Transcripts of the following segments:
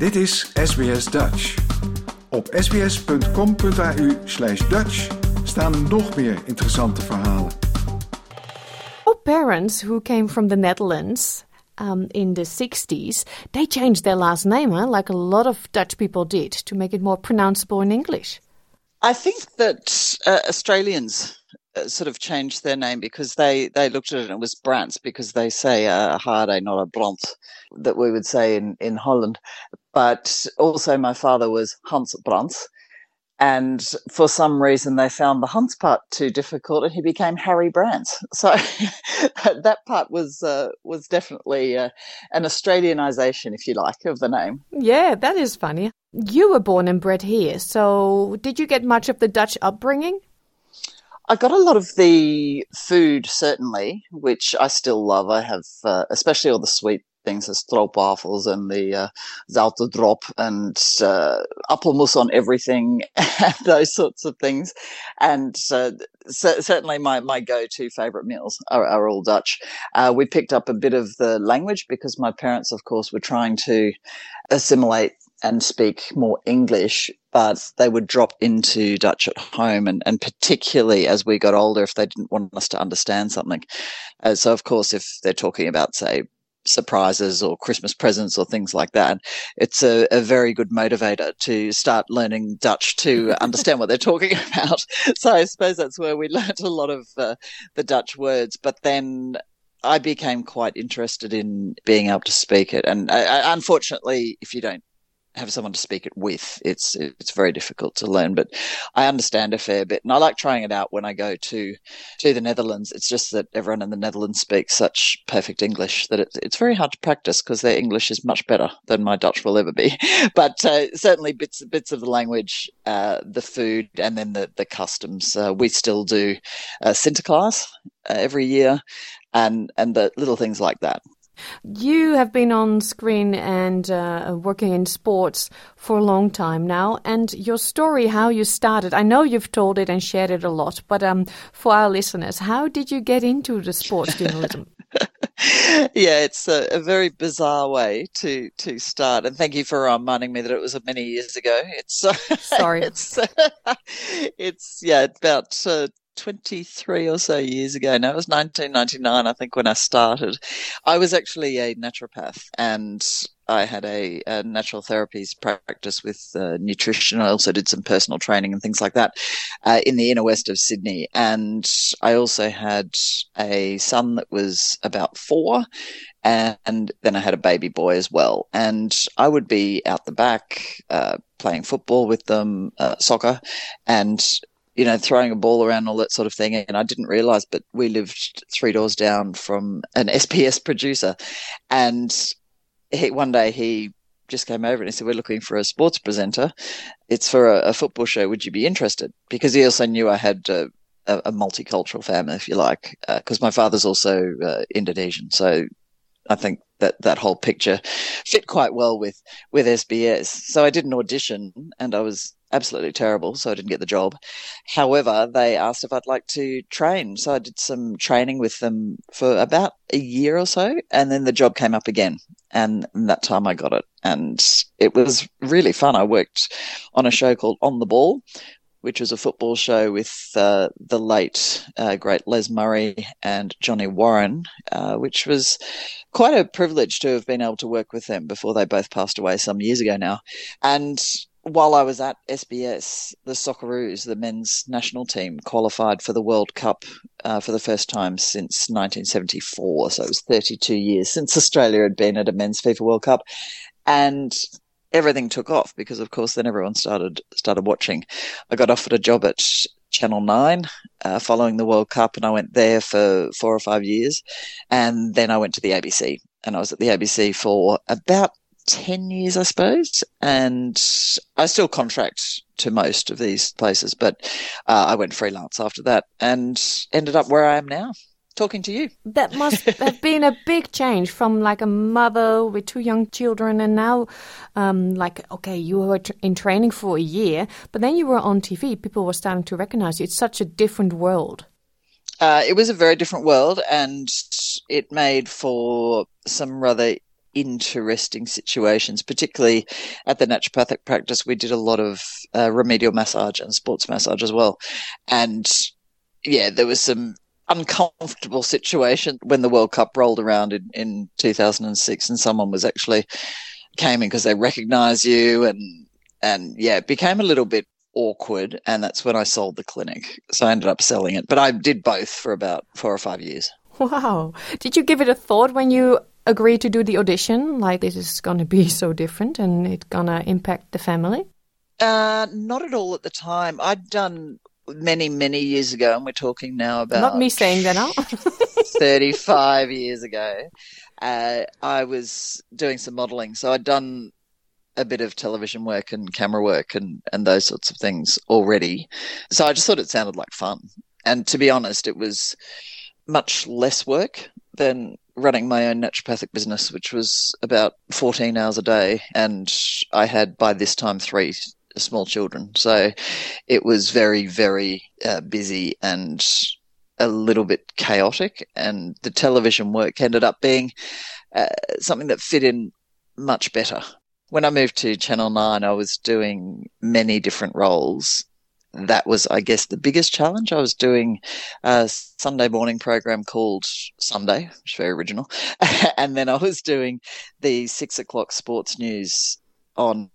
Dit is SBS Dutch. Op sbs.com.au slash Dutch staan nog meer interessante verhalen. Our parents who came from the Netherlands um, in the 60s, they changed their last name, huh? like a lot of Dutch people did, to make it more pronounceable in English. I think that uh, Australians uh, sort of changed their name because they, they looked at it and it was Brants because they say a Harde, not a Bront, that we would say in, in Holland. But also, my father was Hans Brants. And for some reason, they found the Hans part too difficult, and he became Harry Brantz. So that part was uh, was definitely uh, an Australianisation, if you like, of the name. Yeah, that is funny. You were born and bred here, so did you get much of the Dutch upbringing? I got a lot of the food, certainly, which I still love. I have, uh, especially all the sweet things, as stroopwafels and the uh, zoute drop and uh, appelmoes on everything, those sorts of things. And uh, c- certainly my, my go-to favourite meals are, are all Dutch. Uh, we picked up a bit of the language because my parents, of course, were trying to assimilate and speak more English, but they would drop into Dutch at home, and, and particularly as we got older, if they didn't want us to understand something. Uh, so, of course, if they're talking about, say, surprises or Christmas presents or things like that, it's a, a very good motivator to start learning Dutch to understand what they're talking about. So, I suppose that's where we learnt a lot of uh, the Dutch words, but then I became quite interested in being able to speak it. And uh, unfortunately, if you don't have someone to speak it with, it's it's very difficult to learn. But I understand a fair bit, and I like trying it out when I go to to the Netherlands. It's just that everyone in the Netherlands speaks such perfect English that it's it's very hard to practice because their English is much better than my Dutch will ever be. But uh, certainly bits bits of the language, uh, the food, and then the the customs. Uh, we still do uh, Sinterklaas uh, every year, and and the little things like that. You have been on screen and uh, working in sports for a long time now, and your story, how you started, I know you've told it and shared it a lot, but um, for our listeners, how did you get into the sports journalism? yeah, it's a, a, very bizarre way to to start. And thank you for reminding me that it was many years ago. It's uh, sorry. it's uh, it's yeah, about uh, 23 or so years ago. now. it was 1999, I think, when I started. I was actually a naturopath and I had a, a natural therapies practice with uh, nutrition. I also did some personal training and things like that uh, in the inner west of Sydney. And I also had a son that was about four. And then I had a baby boy as well. And I would be out the back uh, playing football with them, uh, soccer, and you know, throwing a ball around, all that sort of thing. And I didn't realize, but we lived three doors down from an SBS producer. And he, one day he just came over and he said, We're looking for a sports presenter. It's for a, a football show. Would you be interested? Because he also knew I had a, a multicultural family, if you like, because uh, my father's also uh, Indonesian. So I think that that whole picture fit quite well with with SBS. So I did an audition and I was absolutely terrible, so I didn't get the job. However, they asked if I'd like to train, so I did some training with them for about a year or so, and then the job came up again, and that time I got it, and it was really fun. I worked on a show called On the Ball, which was a football show with uh, the late uh, great Les Murray and Johnny Warren, uh, which was quite a privilege to have been able to work with them before they both passed away some years ago now. And while I was at SBS, the Socceroos, the men's national team, qualified for the World Cup uh, for the first time since 1974. So it was 32 years since Australia had been at a men's FIFA World Cup, and everything took off because, of course, then everyone started started watching. I got offered a job at Channel Nine uh, following the World Cup, and I went there for four or five years, and then I went to the ABC, and I was at the ABC for about 10 years, I suppose. And I still contract to most of these places, but uh, I went freelance after that and ended up where I am now. Talking to you. That must have been a big change from like a mother with two young children, and now, um, like, okay, you were in training for a year, but then you were on TV. People were starting to recognize you. It's such a different world. Uh, it was a very different world, and it made for some rather interesting situations, particularly at the naturopathic practice. We did a lot of uh, remedial massage and sports massage as well. And yeah, there was some uncomfortable situation when the World Cup rolled around in, in 2006 and someone was actually came in because they recognized you and and yeah, it became a little bit awkward and that's when I sold the clinic. So I ended up selling it. But I did both for about four or five years. Wow. Did you give it a thought when you agreed to do the audition? Like this is gonna be so different and it's gonna impact the family? Uh, not at all at the time. I'd done many, many years ago, and we're talking now about not me saying that now. 35 years ago, uh, I was doing some modeling. So I'd done a bit of television work and camera work and, and those sorts of things already. So I just thought it sounded like fun. And to be honest, it was much less work than running my own naturopathic business, which was about 14 hours a day. And I had by this time three small children. So it was very, very uh, busy and a little bit chaotic. And the television work ended up being uh, something that fit in much better. When I moved to Channel 9, I was doing many different roles. That was, I guess, the biggest challenge. I was doing a Sunday morning program called Sunday, which is very original. and then I was doing the six o'clock sports news on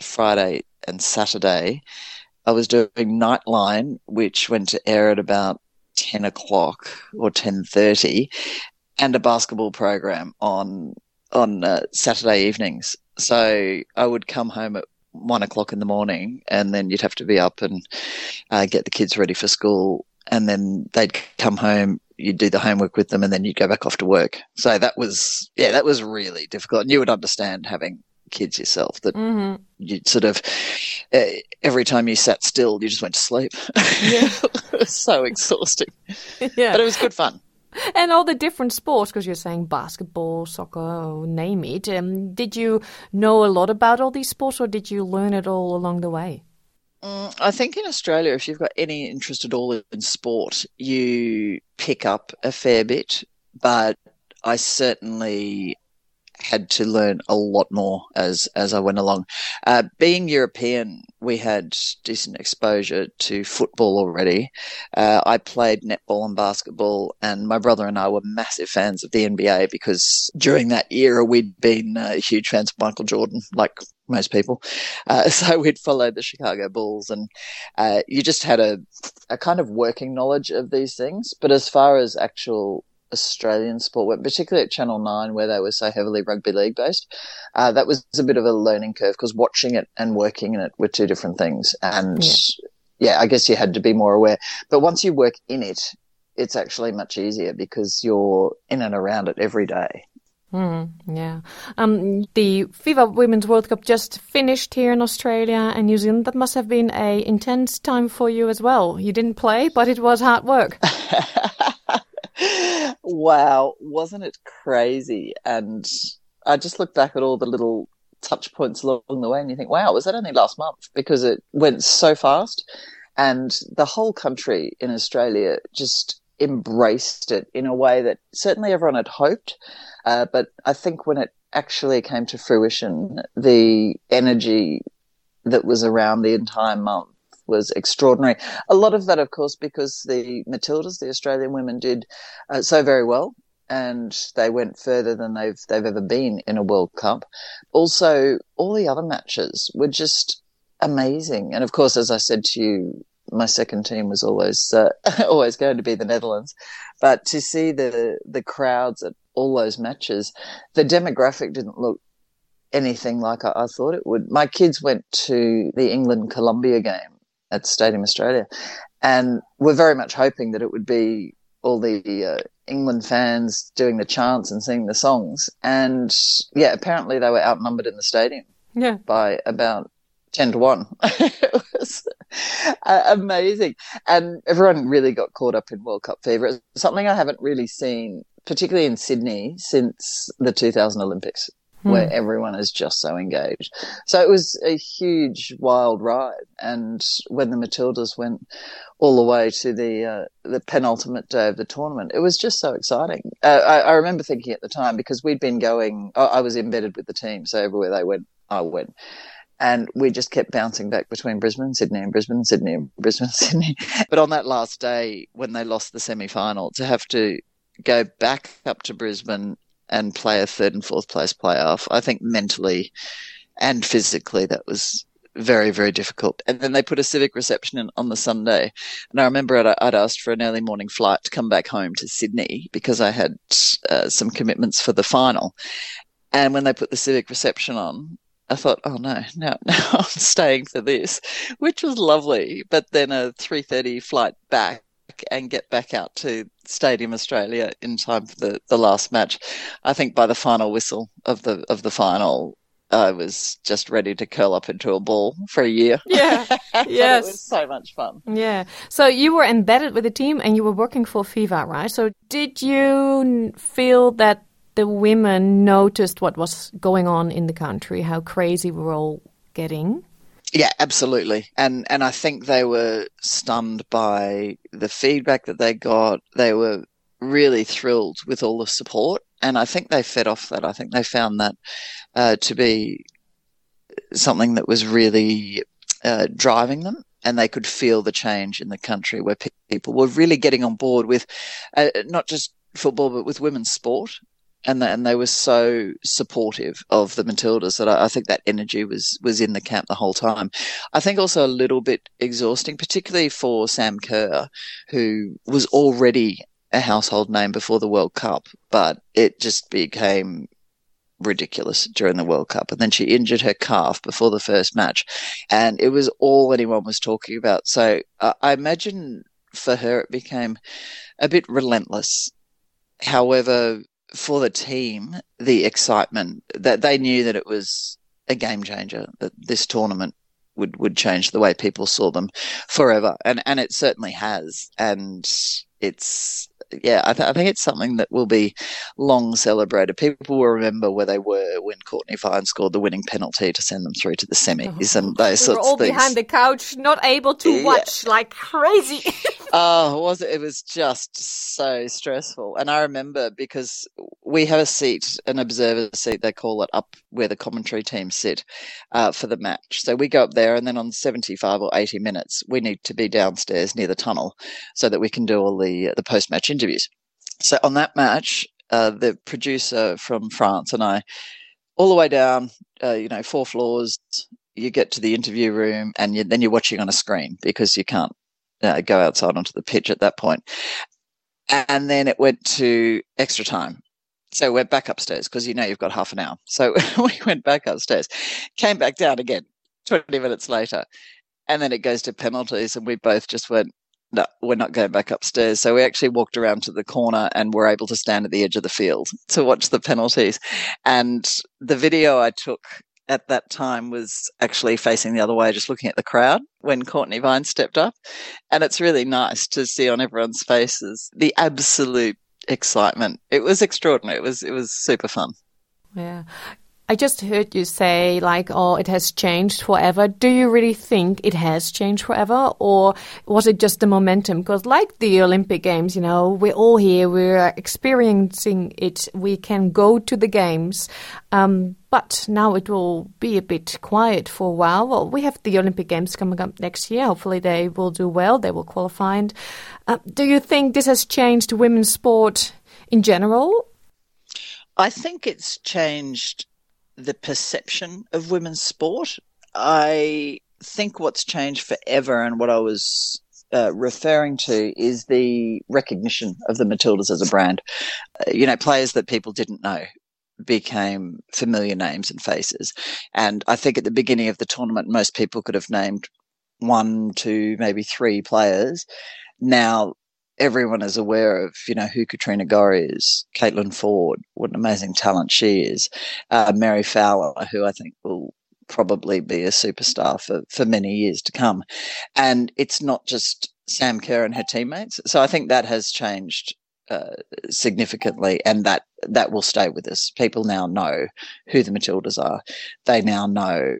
Friday and Saturday. I was doing Nightline, which went to air at about ten o'clock or ten thirty, and a basketball program on on uh, Saturday evenings. So I would come home at one o'clock in the morning, and then you'd have to be up and uh, get the kids ready for school, and then they'd come home. You'd do the homework with them, and then you'd go back off to work. So that was, yeah, that was really difficult. And you would understand having kids yourself that mm-hmm. you sort of uh, every time you sat still you just went to sleep yeah it was so exhausting yeah but it was good fun and all the different sports because you're saying basketball soccer name it um, did you know a lot about all these sports or did you learn it all along the way mm, I think in Australia, if you've got any interest at all in sport, you pick up a fair bit. But I certainly had to learn a lot more as as I went along. Uh, being European, we had decent exposure to football already. Uh, I played netball and basketball, and my brother and I were massive fans of the NBA because during that era we'd been uh, huge fans of Michael Jordan, like most people. Uh, so we'd followed the Chicago Bulls, and uh, you just had a a kind of working knowledge of these things. But as far as actual Australian sport went, particularly at Channel 9, where they were so heavily rugby league based. Uh, that was a bit of a learning curve because watching it and working in it were two different things. And yeah. yeah, I guess you had to be more aware. But once you work in it, it's actually much easier because you're in and around it every day. Mm, yeah. Um, the FIFA Women's World Cup just finished here in Australia and New Zealand. That must have been a intense time for you as well. You didn't play, but it was hard work. wow, wasn't it crazy? And I just look back at all the little touch points along the way and you think, wow, was that only last month? Because it went so fast. And the whole country in Australia just embraced it in a way that certainly everyone had hoped. Uh, but I think when it actually came to fruition, the energy that was around the entire month was extraordinary. A lot of that, of course, because the Matildas, the Australian women, did uh, so very well, and they went further than they've they've ever been in a World Cup. Also, all the other matches were just amazing, and of course, as I said to you. My second team was always uh, always going to be the Netherlands, but to see the the crowds at all those matches, the demographic didn't look anything like I, I, thought it would. My kids went to the England Colombia game at Stadium Australia, and we're very much hoping that it would be all the uh, England fans doing the chants and singing the songs. And yeah, apparently they were outnumbered in the stadium. Yeah. By about 10 to 1. it was uh, amazing. And everyone really got caught up in World Cup fever. It's something I haven't really seen, particularly in Sydney, since the 2000 Olympics. Hmm. where everyone is just so engaged. So it was a huge, wild ride. And when the Matildas went all the way to the uh, the penultimate day of the tournament, it was just so exciting. Uh, I, I, remember thinking at the time because we'd been going. I was embedded with the team, so everywhere they went, I went. And we just kept bouncing back between Brisbane, Sydney, and Brisbane, Sydney, and Brisbane, Sydney. But on that last day, when they lost the semi final, to have to go back up to Brisbane and play a third and fourth place playoff. I think mentally and physically that was very, very difficult. And then they put a civic reception in on the Sunday. And I remember I'd, I'd asked for an early morning flight to come back home to Sydney because I had uh, some commitments for the final. And when they put the civic reception on, I thought, oh no, no, no, I'm staying for this, which was lovely. But then a 3.30 flight back and get back out to Stadium Australia in time for the, the last match. I think by the final whistle of the of the final, I was just ready to curl up into a ball for a year. Yeah. yes. It was so much fun. Yeah. So you were embedded with the team and you were working for FIFA, right? So did you feel that the women noticed what was going on in the country, how crazy we were all getting? Yeah, absolutely. And and I think they were stunned by the feedback that they got. They were really thrilled with all the support, and I think they fed off that. I think they found that uh, to be something that was really uh, driving them, and they could feel the change in the country where pe- people were really getting on board with uh, not just football but with women's sport and they, and they were so supportive of the Matildas that I, I, think that energy was was in the camp the whole time. I think also a little bit exhausting, particularly for Sam Kerr, who was already a household name before the World Cup, but it just became ridiculous during the World Cup. And then she injured her calf before the first match, and it was all anyone was talking about. So uh, I imagine for her it became a bit relentless. However, for the team, the excitement that they knew that it was a game changer, that this tournament would, would change the way people saw them forever. And, and it certainly has. And it's, yeah, I, th- I, think it's something that will be long celebrated. People will remember where they were when Cortnee Vine scored the winning penalty to send them through to the semis and those we sorts all of things. behind the couch, not able to yeah. watch like crazy. oh, was it? It was just so stressful. And I remember because we have a seat, an observer seat, they call it, up where the commentary team sit uh, for the match. So we go up there, and then on 75 or 80 minutes, we need to be downstairs near the tunnel so that we can do all the the post match interviews. So on that match, uh, the producer from France and I, all the way down, uh, you know, four floors, you get to the interview room, and you, then you're watching on a screen because you can't uh, go outside onto the pitch at that point. And then it went to extra time. So we're back upstairs because you know you've got half an hour. So we went back upstairs, came back down again 20 minutes later. And then it goes to penalties, and we both just went, no, we're not going back upstairs. So we actually walked around to the corner and were able to stand at the edge of the field to watch the penalties. And the video I took at that time was actually facing the other way, just looking at the crowd when Cortnee Vine stepped up. And it's really nice to see on everyone's faces the absolute excitement. It was extraordinary. It was it was super fun. Yeah. I just heard you say, like, oh, it has changed forever. Do you really think it has changed forever? Or was it just the momentum? Because, like the Olympic Games, you know, we're all here, we're experiencing it, we can go to the Games. Um, but now it will be a bit quiet for a while. Well, we have the Olympic Games coming up next year. Hopefully, they will do well, they will qualify. And, uh, do you think this has changed women's sport in general? I think it's changed the perception of women's sport. I think what's changed forever and what I was uh, referring to is the recognition of the Matildas as a brand. Uh, you know, players that people didn't know became familiar names and faces. And I think at the beginning of the tournament, most people could have named one, two, maybe three players. Now everyone is aware of, you know, who Katrina Gorry is, Caitlin Foord, what an amazing talent she is, uh, Mary Fowler, who I think will probably be a superstar for, for many years to come. And it's not just Sam Kerr and her teammates. So I think that has changed uh, significantly, and that that will stay with us. People now know who the Matildas are. They now know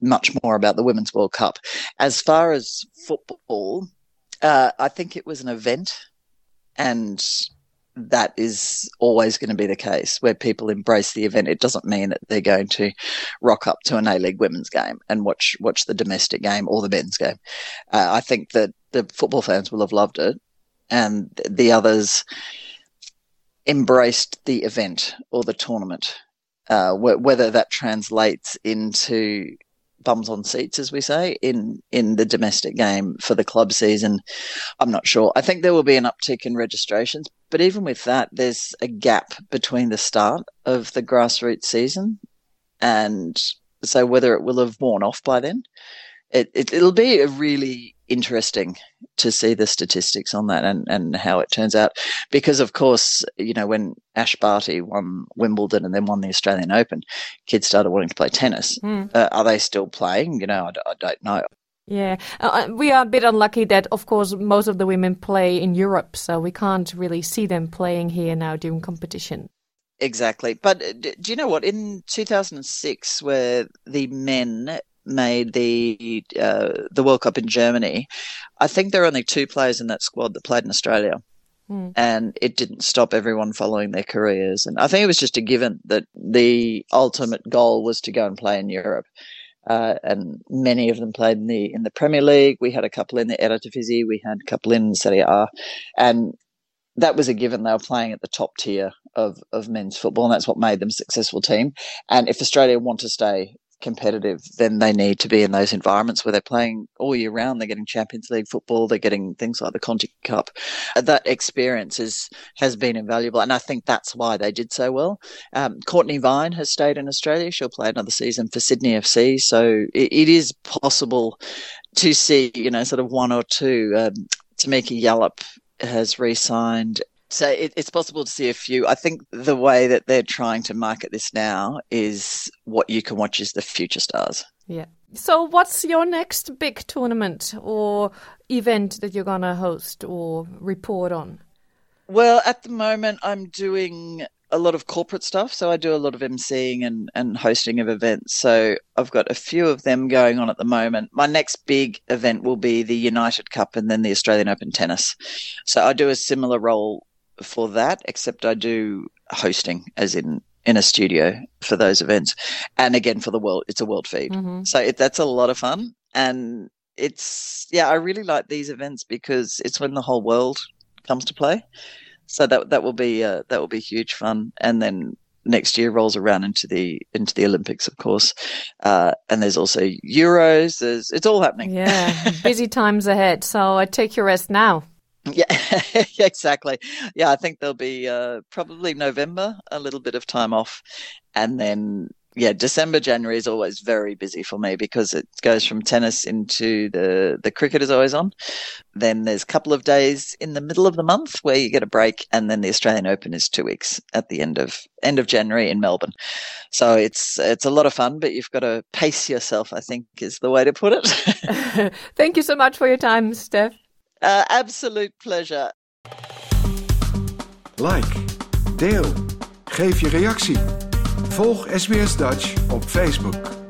much more about the Women's World Cup. As far as football, uh, I think it was an event, and that is always going to be the case where people embrace the event. It doesn't mean that they're going to rock up to an A League women's game and watch watch the domestic game or the men's game. Uh, I think that the football fans will have loved it, and the others embraced the event or the tournament. Uh, wh- whether that translates into bums on seats, as we say, in in the domestic game for the club season. I'm not sure. I think there will be an uptick in registrations, but even with that, there's a gap between the start of the grassroots season and so whether it will have worn off by then. It, it it'll be a really interesting to see the statistics on that and, and how it turns out. Because, of course, you know, when Ash Barty won Wimbledon and then won the Australian Open, kids started wanting to play tennis. Mm. Uh, are they still playing? You know, I, I don't know. Yeah, uh, uh, we are a bit unlucky that, of course, most of the women play in Europe, so we can't really see them playing here now during competition. Exactly. But uh, do you know what? In 2006, where the men made the uh, the World Cup in Germany, I think there are only two players in that squad that played in Australia. Mm. And it didn't stop everyone following their careers. And I think it was just a given that the ultimate goal was to go and play in Europe. Uh, and many of them played in the in the Premier League. We had a couple in the Eredivisie. We had a couple in Serie A, and that was a given. They were playing at the top tier of of men's football, and that's what made them a successful team. And if Australia want to stay competitive, then they need to be in those environments where they're playing all year round. They're getting Champions League football. They're getting things like the Conti Cup. That experience is, has been invaluable. And I think that's why they did so well. Um, Cortnee Vine has stayed in Australia. She'll play another season for Sydney FC. So it, it is possible to see, you know, sort of one or two. Um, Tameka Yallop has re-signed so it, it's possible to see a few. I think the way that they're trying to market this now is what you can watch is the future stars. Yeah. So what's your next big tournament or event that you're going to host or report on? Well, at the moment, I'm doing a lot of corporate stuff. So I do a lot of emceeing and, and hosting of events. So I've got a few of them going on at the moment. My next big event will be the United Cup and then the Australian Open tennis. So I do a similar role for that, except I do hosting, as in in a studio for those events, and again for the world, it's a world feed. Mm-hmm. So it, that's a lot of fun, and it's yeah, I really like these events because it's when the whole world comes to play. So that that will be uh, that will be huge fun, and then next year rolls around into the into the Olympics, of course, uh, and there's also Euros. There's it's all happening. Yeah, busy times ahead. So I take your rest now. Yeah, exactly. Yeah, I think there'll be uh, probably November, a little bit of time off, and then yeah, December, January is always very busy for me because it goes from tennis into the the cricket is always on. Then there's a couple of days in the middle of the month where you get a break, and then the Australian Open is two weeks at the end of end of January in Melbourne. So it's it's a lot of fun, but you've got to pace yourself. I think is the way to put it. Thank you so much for your time, Steph. Uh, absolute pleasure. Like, deel, geef je reactie. Volg SBS Dutch op Facebook.